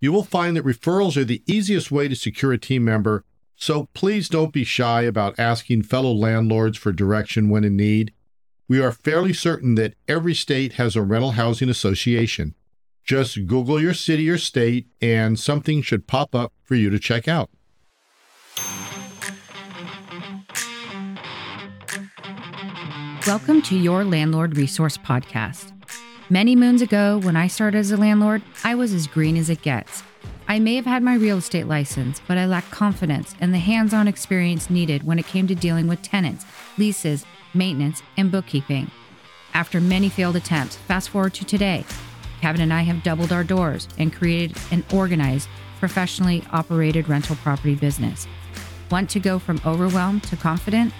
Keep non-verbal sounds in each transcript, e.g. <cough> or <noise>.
You will find that referrals are the easiest way to secure a team member, so please don't be shy about asking fellow landlords for direction when in need. We are fairly certain that every state has a rental housing association. Just Google your city or state, and something should pop up for you to check out. Welcome to your Landlord Resource Podcast. Many moons ago, when I started as a landlord, I was as green as it gets. I may have had my real estate license, but I lacked confidence and the hands on experience needed when it came to dealing with tenants, leases, maintenance, and bookkeeping. After many failed attempts, fast forward to today, Kevin and I have doubled our doors and created an organized, professionally operated rental property business. Want to go from overwhelmed to confident?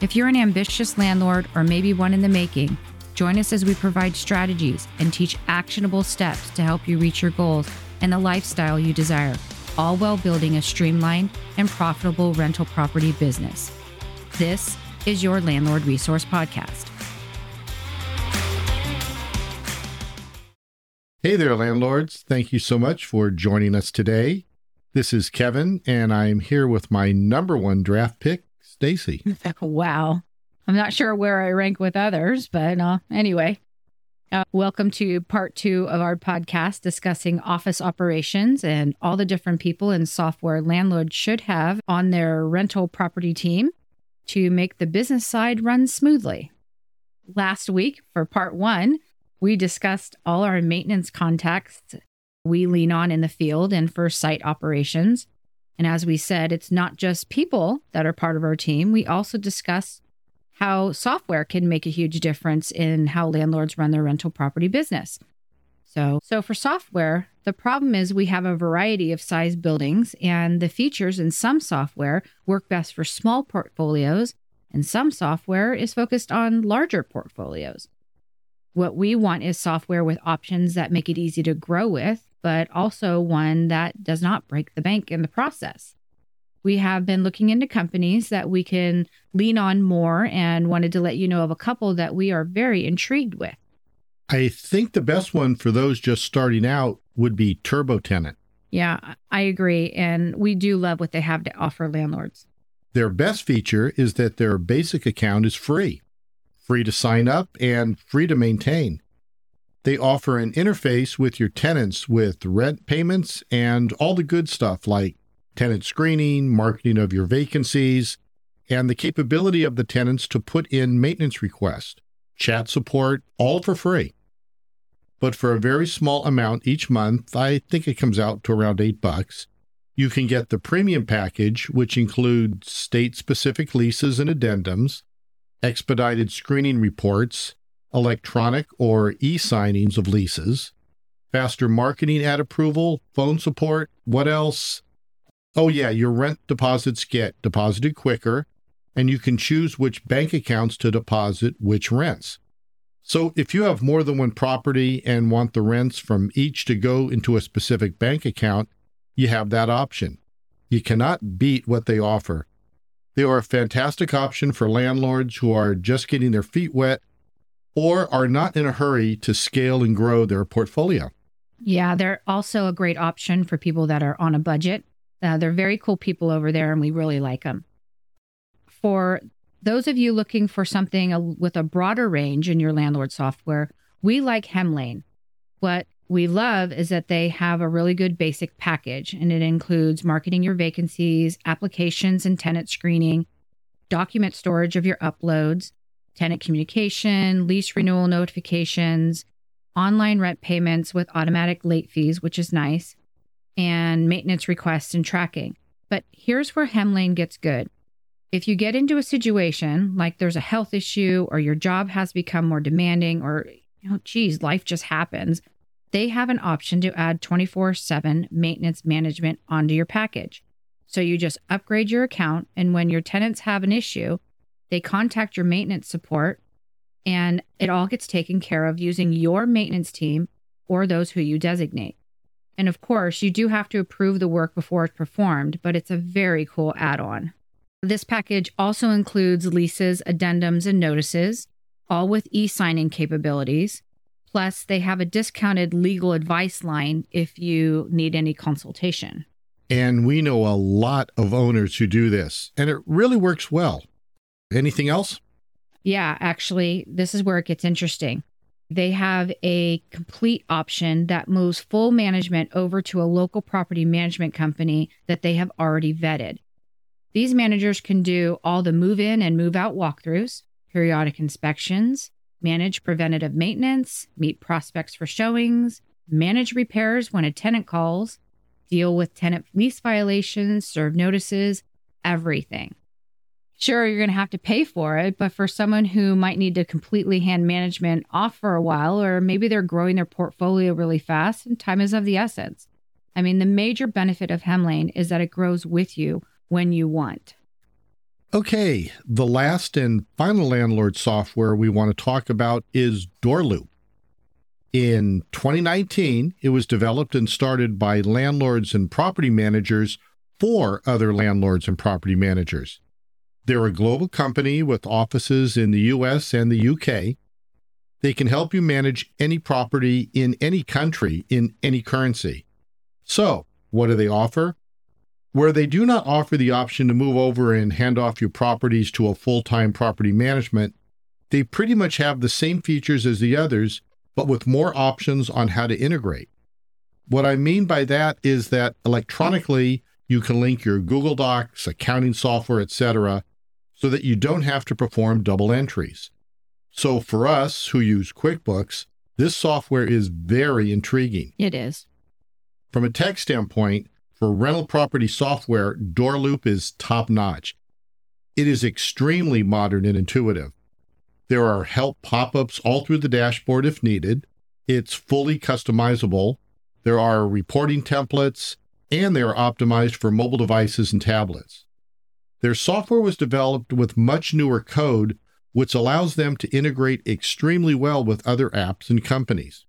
If you're an ambitious landlord or maybe one in the making, join us as we provide strategies and teach actionable steps to help you reach your goals and the lifestyle you desire, all while building a streamlined and profitable rental property business. This is your Landlord Resource Podcast. Hey there, landlords. Thank you so much for joining us today. This is Kevin, and I'm here with my number one draft pick, Stacy. <laughs> wow. I'm not sure where I rank with others, but uh, anyway. Uh, welcome to part two of our podcast discussing office operations and all the different people and software landlords should have on their rental property team to make the business side run smoothly. Last week, for part one, we discussed all our maintenance contacts we lean on in the field and for site operations. And as we said, it's not just people that are part of our team. We also discuss how software can make a huge difference in how landlords run their rental property business. So, so for software, the problem is we have a variety of size buildings and the features in some software work best for small portfolios and some software is focused on larger portfolios. What we want is software with options that make it easy to grow with, but also one that does not break the bank in the process. We have been looking into companies that we can lean on more and wanted to let you know of a couple that we are very intrigued with. I think the best one for those just starting out would be TurboTenant. Yeah, I agree. And we do love what they have to offer landlords. Their best feature is that their basic account is free free to sign up, and free to maintain. They offer an interface with your tenants with rent payments and all the good stuff like tenant screening, marketing of your vacancies, and the capability of the tenants to put in maintenance requests, chat support, all for free. But for a very small amount each month, I think it comes out to around 8 bucks, you can get the premium package which includes state-specific leases and addendums, expedited screening reports, electronic or e signings of leases, faster marketing ad approval, phone support. What else? Oh, yeah, your rent deposits get deposited quicker, and you can choose which bank accounts to deposit which rents. So, if you have more than one property and want the rents from each to go into a specific bank account, you have that option. You cannot beat what they offer. They are a fantastic option for landlords who are just getting their feet wet or are not in a hurry to scale and grow their portfolio. Yeah, they're also a great option for people that are on a budget. Uh, they're very cool people over there, and we really like them. For those of you looking for something with a broader range in your landlord software, we like Hemlane. What we love is that they have a really good basic package and it includes marketing your vacancies, applications and tenant screening, document storage of your uploads, tenant communication, lease renewal notifications, online rent payments with automatic late fees, which is nice, and maintenance requests and tracking. But here's where Hemlane gets good. If you get into a situation like there's a health issue or your job has become more demanding or, you know, geez, life just happens, they have an option to add 24 7 maintenance management onto your package. So you just upgrade your account, and when your tenants have an issue, they contact your maintenance support, and it all gets taken care of using your maintenance team or those who you designate. And of course, you do have to approve the work before it's performed, but it's a very cool add on. This package also includes leases, addendums, and notices, all with e signing capabilities Plus, they have a discounted legal advice line if you need any consultation. And we know a lot of owners who do this, and it really works well. Anything else? Yeah, actually, this is where it gets interesting. They have a complete option that moves full management over to a local property management company that they have already vetted. These managers can do all the move in and move out walkthroughs, periodic inspections, manage preventative maintenance, meet prospects for showings, manage repairs when a tenant calls, deal with tenant lease violations, serve notices, everything. Sure, you're going to have to pay for it, but for someone who might need to completely hand management off for a while, or maybe they're growing their portfolio really fast and time is of the essence. I mean, the major benefit of Hemlane is that it grows with you when you want. Okay, the last and final landlord software we want to talk about is DoorLoop. In 2019, it was developed and started by landlords and property managers for other landlords and property managers. They're a global company with offices in the US and the UK. They can help you manage any property in any country in any currency. So, what do they offer? Where they do not offer the option to move over and hand off your properties to a full time property management, they pretty much have the same features as the others, but with more options on how to integrate. What I mean by that is that electronically, you can link your Google Docs, accounting software, etc., so that you don't have to perform double entries. So for us who use QuickBooks, this software is very intriguing. It is. From a tech standpoint, for rental property software, DoorLoop is top notch. It is extremely modern and intuitive. There are help pop ups all through the dashboard if needed. It's fully customizable. There are reporting templates, and they are optimized for mobile devices and tablets. Their software was developed with much newer code, which allows them to integrate extremely well with other apps and companies.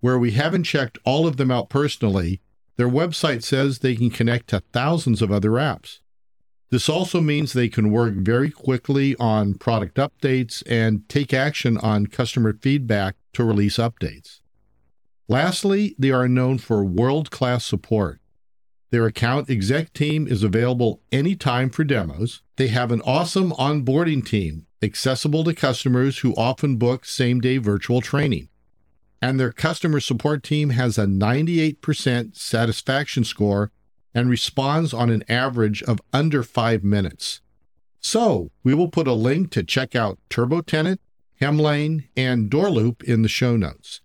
Where we haven't checked all of them out personally, their website says they can connect to thousands of other apps. This also means they can work very quickly on product updates and take action on customer feedback to release updates. Lastly, they are known for world class support. Their account exec team is available anytime for demos. They have an awesome onboarding team, accessible to customers who often book same day virtual training. And their customer support team has a 98% satisfaction score and responds on an average of under five minutes. So, we will put a link to check out TurboTenant, Hemlane, and Doorloop in the show notes.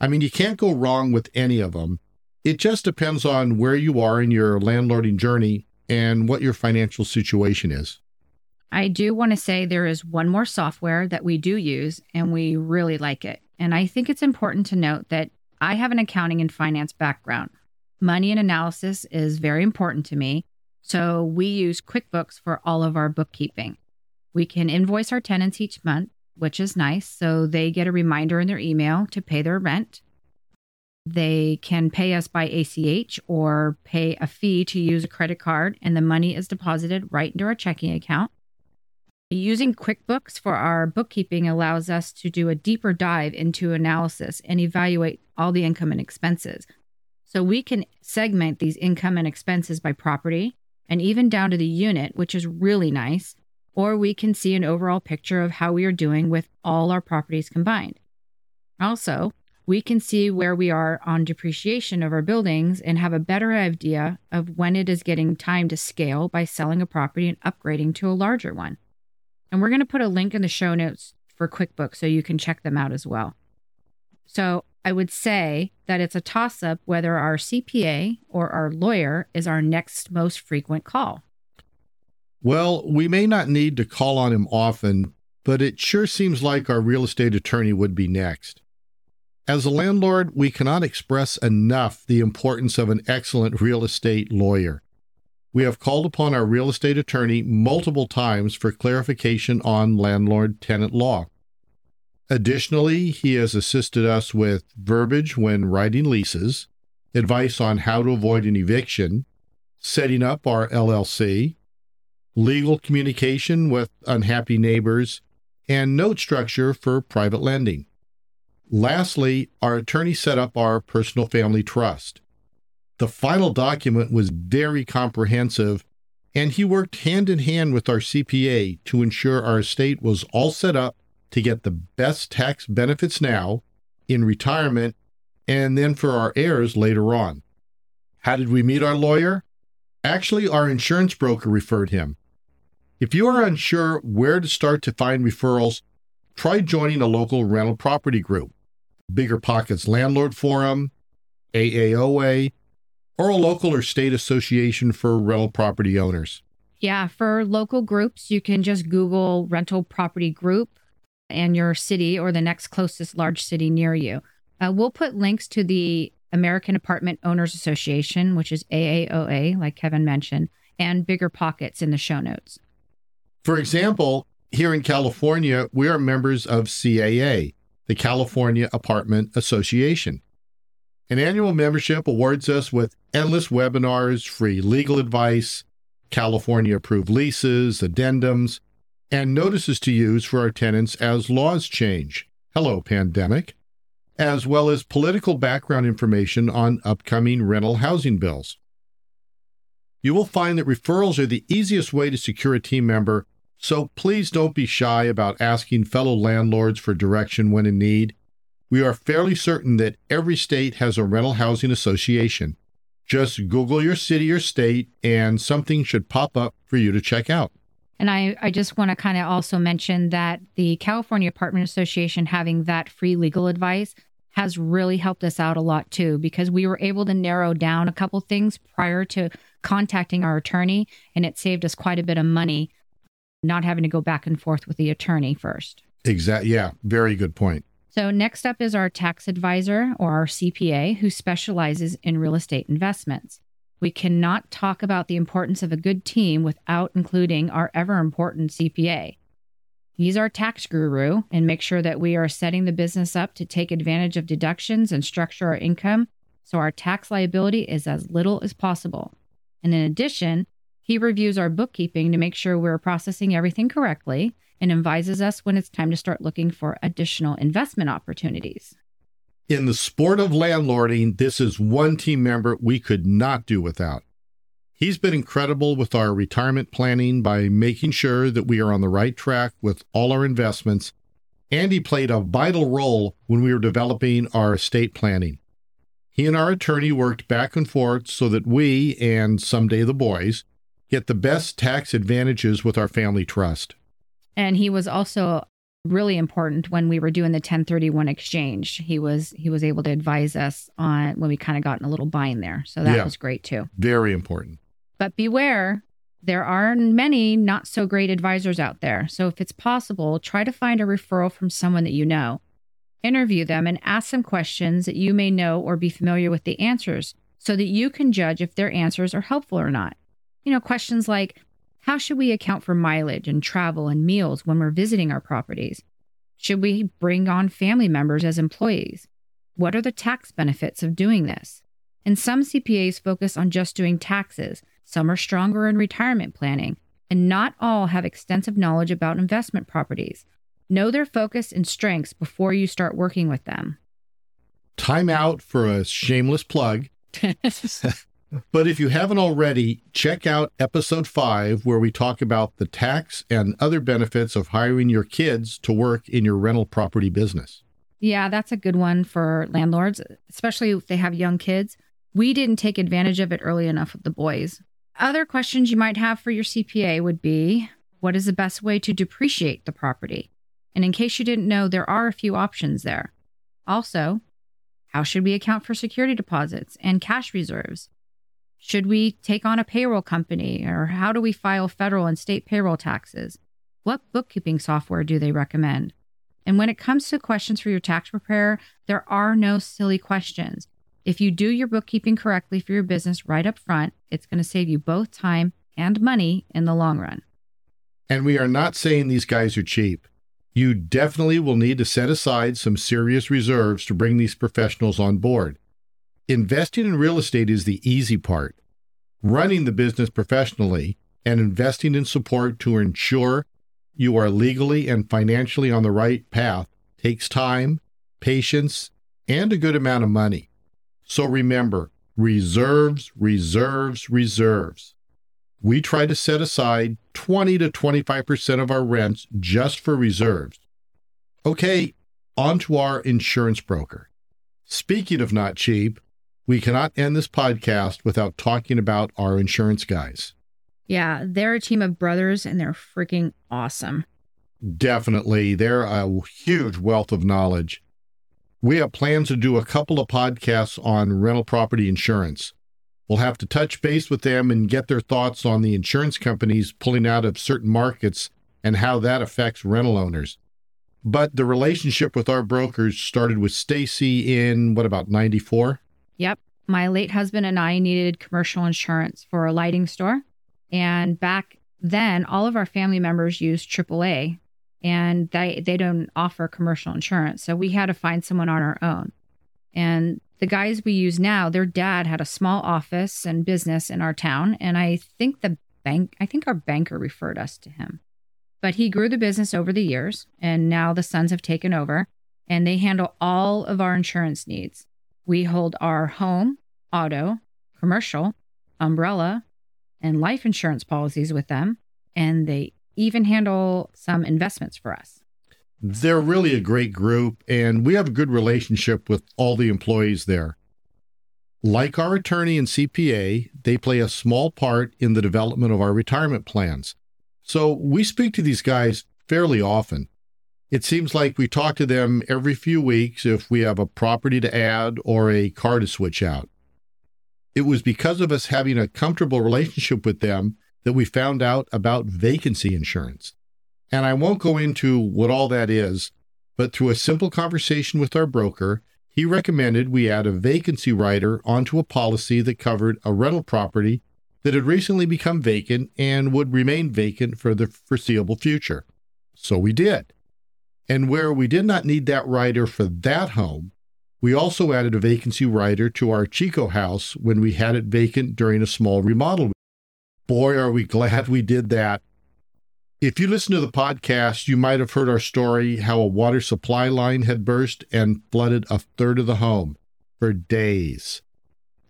I mean, you can't go wrong with any of them, it just depends on where you are in your landlording journey and what your financial situation is. I do want to say there is one more software that we do use and we really like it. And I think it's important to note that I have an accounting and finance background. Money and analysis is very important to me. So we use QuickBooks for all of our bookkeeping. We can invoice our tenants each month, which is nice. So they get a reminder in their email to pay their rent. They can pay us by ACH or pay a fee to use a credit card, and the money is deposited right into our checking account. Using QuickBooks for our bookkeeping allows us to do a deeper dive into analysis and evaluate all the income and expenses. So we can segment these income and expenses by property and even down to the unit, which is really nice. Or we can see an overall picture of how we are doing with all our properties combined. Also, we can see where we are on depreciation of our buildings and have a better idea of when it is getting time to scale by selling a property and upgrading to a larger one. And we're going to put a link in the show notes for QuickBooks so you can check them out as well. So I would say that it's a toss up whether our CPA or our lawyer is our next most frequent call. Well, we may not need to call on him often, but it sure seems like our real estate attorney would be next. As a landlord, we cannot express enough the importance of an excellent real estate lawyer. We have called upon our real estate attorney multiple times for clarification on landlord tenant law. Additionally, he has assisted us with verbiage when writing leases, advice on how to avoid an eviction, setting up our LLC, legal communication with unhappy neighbors, and note structure for private lending. Lastly, our attorney set up our personal family trust. The final document was very comprehensive, and he worked hand in hand with our CPA to ensure our estate was all set up to get the best tax benefits now, in retirement, and then for our heirs later on. How did we meet our lawyer? Actually, our insurance broker referred him. If you are unsure where to start to find referrals, try joining a local rental property group, BiggerPockets Landlord Forum, AAOA, or a local or state association for rental property owners. Yeah, for local groups, you can just Google rental property group and your city or the next closest large city near you. Uh, we'll put links to the American Apartment Owners Association, which is AAOA, like Kevin mentioned, and BiggerPockets in the show notes. For example, here in California, we are members of CAA, the California Apartment Association. An annual membership awards us with endless webinars, free legal advice, California approved leases, addendums, and notices to use for our tenants as laws change. Hello, pandemic. As well as political background information on upcoming rental housing bills. You will find that referrals are the easiest way to secure a team member, so please don't be shy about asking fellow landlords for direction when in need. We are fairly certain that every state has a rental housing association. Just Google your city or state, and something should pop up for you to check out. And I, I just want to kind of also mention that the California Apartment Association having that free legal advice has really helped us out a lot too, because we were able to narrow down a couple things prior to contacting our attorney, and it saved us quite a bit of money not having to go back and forth with the attorney first. Exactly. Yeah, very good point. So, next up is our tax advisor or our CPA who specializes in real estate investments. We cannot talk about the importance of a good team without including our ever important CPA. He's our tax guru and make sure that we are setting the business up to take advantage of deductions and structure our income so our tax liability is as little as possible. And in addition, he reviews our bookkeeping to make sure we're processing everything correctly and advises us when it's time to start looking for additional investment opportunities. In the sport of landlording, this is one team member we could not do without. He's been incredible with our retirement planning by making sure that we are on the right track with all our investments, and he played a vital role when we were developing our estate planning. He and our attorney worked back and forth so that we, and someday the boys, get the best tax advantages with our family trust. And he was also really important when we were doing the 1031 exchange. He was he was able to advise us on when we kind of got in a little bind there. So that yeah, was great too. Very important. But beware, there are many not so great advisors out there. So if it's possible, try to find a referral from someone that you know. Interview them and ask them questions that you may know or be familiar with the answers so that you can judge if their answers are helpful or not. You know, questions like how should we account for mileage and travel and meals when we're visiting our properties? Should we bring on family members as employees? What are the tax benefits of doing this? And some CPAs focus on just doing taxes, some are stronger in retirement planning, and not all have extensive knowledge about investment properties. Know their focus and strengths before you start working with them. Time out for a shameless plug. <laughs> But if you haven't already, check out episode five, where we talk about the tax and other benefits of hiring your kids to work in your rental property business. Yeah, that's a good one for landlords, especially if they have young kids. We didn't take advantage of it early enough with the boys. Other questions you might have for your CPA would be what is the best way to depreciate the property? And in case you didn't know, there are a few options there. Also, how should we account for security deposits and cash reserves? Should we take on a payroll company or how do we file federal and state payroll taxes? What bookkeeping software do they recommend? And when it comes to questions for your tax preparer, there are no silly questions. If you do your bookkeeping correctly for your business right up front, it's going to save you both time and money in the long run. And we are not saying these guys are cheap. You definitely will need to set aside some serious reserves to bring these professionals on board. Investing in real estate is the easy part. Running the business professionally and investing in support to ensure you are legally and financially on the right path takes time, patience, and a good amount of money. So remember reserves, reserves, reserves. We try to set aside 20 to 25% of our rents just for reserves. Okay, on to our insurance broker. Speaking of not cheap, we cannot end this podcast without talking about our insurance guys. Yeah, they're a team of brothers and they're freaking awesome. Definitely. They're a huge wealth of knowledge. We have plans to do a couple of podcasts on rental property insurance. We'll have to touch base with them and get their thoughts on the insurance companies pulling out of certain markets and how that affects rental owners. But the relationship with our brokers started with Stacy in what about 94? Yep. My late husband and I needed commercial insurance for a lighting store. And back then, all of our family members used AAA and they, they don't offer commercial insurance. So we had to find someone on our own. And the guys we use now, their dad had a small office and business in our town. And I think the bank, I think our banker referred us to him. But he grew the business over the years, and now the sons have taken over and they handle all of our insurance needs. We hold our home, auto, commercial, umbrella, and life insurance policies with them, and they even handle some investments for us. They're really a great group, and we have a good relationship with all the employees there. Like our attorney and CPA, they play a small part in the development of our retirement plans. So we speak to these guys fairly often. It seems like we talk to them every few weeks if we have a property to add or a car to switch out. It was because of us having a comfortable relationship with them that we found out about vacancy insurance. And I won't go into what all that is, but through a simple conversation with our broker, he recommended we add a vacancy rider onto a policy that covered a rental property that had recently become vacant and would remain vacant for the foreseeable future. So we did. And where we did not need that rider for that home, we also added a vacancy rider to our Chico house when we had it vacant during a small remodel. Boy, are we glad we did that. If you listen to the podcast, you might have heard our story how a water supply line had burst and flooded a third of the home for days.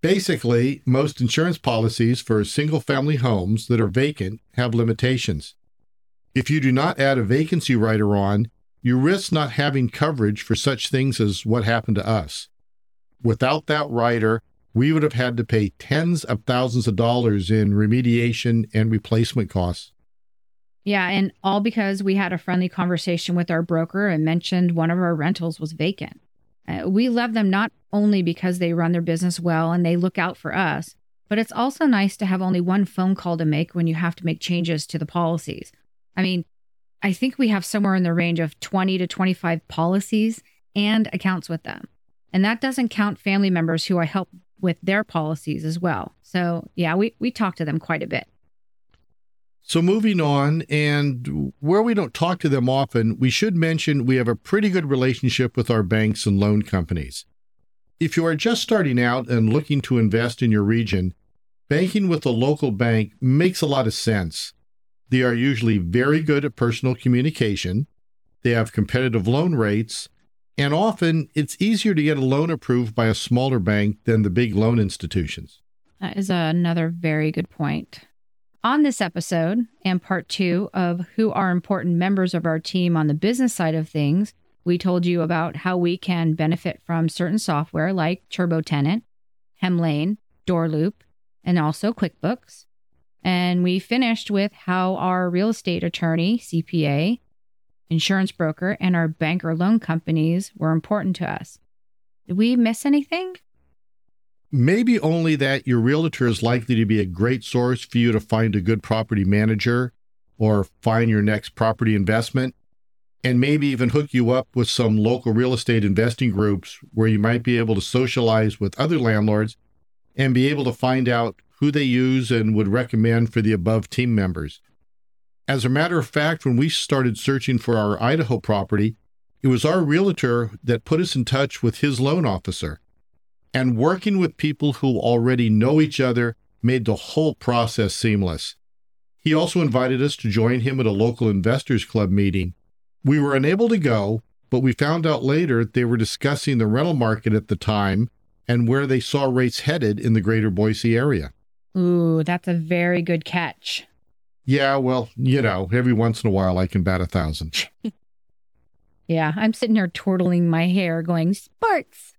Basically, most insurance policies for single family homes that are vacant have limitations. If you do not add a vacancy rider on, you risk not having coverage for such things as what happened to us. Without that rider, we would have had to pay tens of thousands of dollars in remediation and replacement costs. Yeah, and all because we had a friendly conversation with our broker and mentioned one of our rentals was vacant. Uh, we love them not only because they run their business well and they look out for us, but it's also nice to have only one phone call to make when you have to make changes to the policies. I mean, I think we have somewhere in the range of 20 to 25 policies and accounts with them. And that doesn't count family members who I help with their policies as well. So, yeah, we, we talk to them quite a bit. So, moving on, and where we don't talk to them often, we should mention we have a pretty good relationship with our banks and loan companies. If you are just starting out and looking to invest in your region, banking with a local bank makes a lot of sense. They are usually very good at personal communication, they have competitive loan rates, and often it's easier to get a loan approved by a smaller bank than the big loan institutions. That is another very good point. On this episode and part two of who are important members of our team on the business side of things, we told you about how we can benefit from certain software like TurboTenant, Hemlane, Doorloop, and also QuickBooks. And we finished with how our real estate attorney, CPA, insurance broker, and our banker loan companies were important to us. Did we miss anything? Maybe only that your realtor is likely to be a great source for you to find a good property manager or find your next property investment, and maybe even hook you up with some local real estate investing groups where you might be able to socialize with other landlords and be able to find out who they use, and would recommend for the above team members. As a matter of fact, when we started searching for our Idaho property, it was our realtor that put us in touch with his loan officer. And working with people who already know each other made the whole process seamless. He also invited us to join him at a local investors club meeting. We were unable to go, but we found out later they were discussing the rental market at the time and where they saw rates headed in the greater Boise area. Ooh, that's a very good catch. Yeah, well, you know, every once in a while I can bat a thousand. <laughs> yeah, I'm sitting here twirling my hair going, Sparks.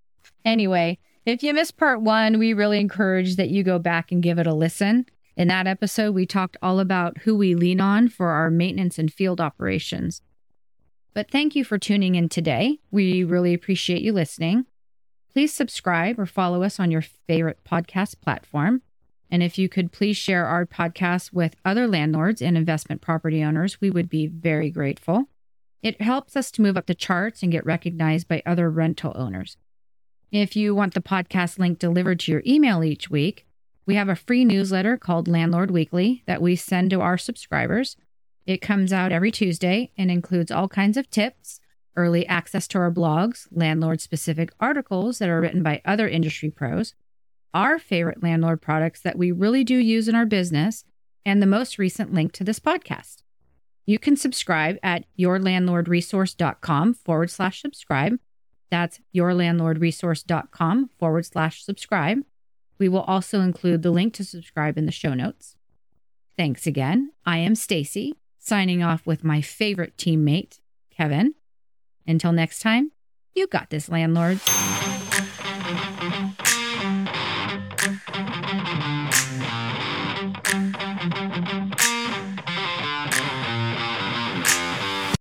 Anyway, if you missed part one, we really encourage that you go back and give it a listen. In that episode, we talked all about who we lean on for our maintenance and field operations. But thank you for tuning in today. We really appreciate you listening. Please subscribe or follow us on your favorite podcast platform. And if you could please share our podcast with other landlords and investment property owners, we would be very grateful. It helps us to move up the charts and get recognized by other rental owners. If you want the podcast link delivered to your email each week, we have a free newsletter called Landlord Weekly that we send to our subscribers. It comes out every Tuesday and includes all kinds of tips, early access to our blogs, landlord specific articles that are written by other industry pros, our favorite landlord products that we really do use in our business, and the most recent link to this podcast. You can subscribe at yourlandlordresource.com forward slash subscribe. That's yourlandlordresource.com forward slash subscribe. We will also include the link to subscribe in the show notes. Thanks again. I am Stacy, signing off with my favorite teammate, Kevin. Until next time, you got this, landlords.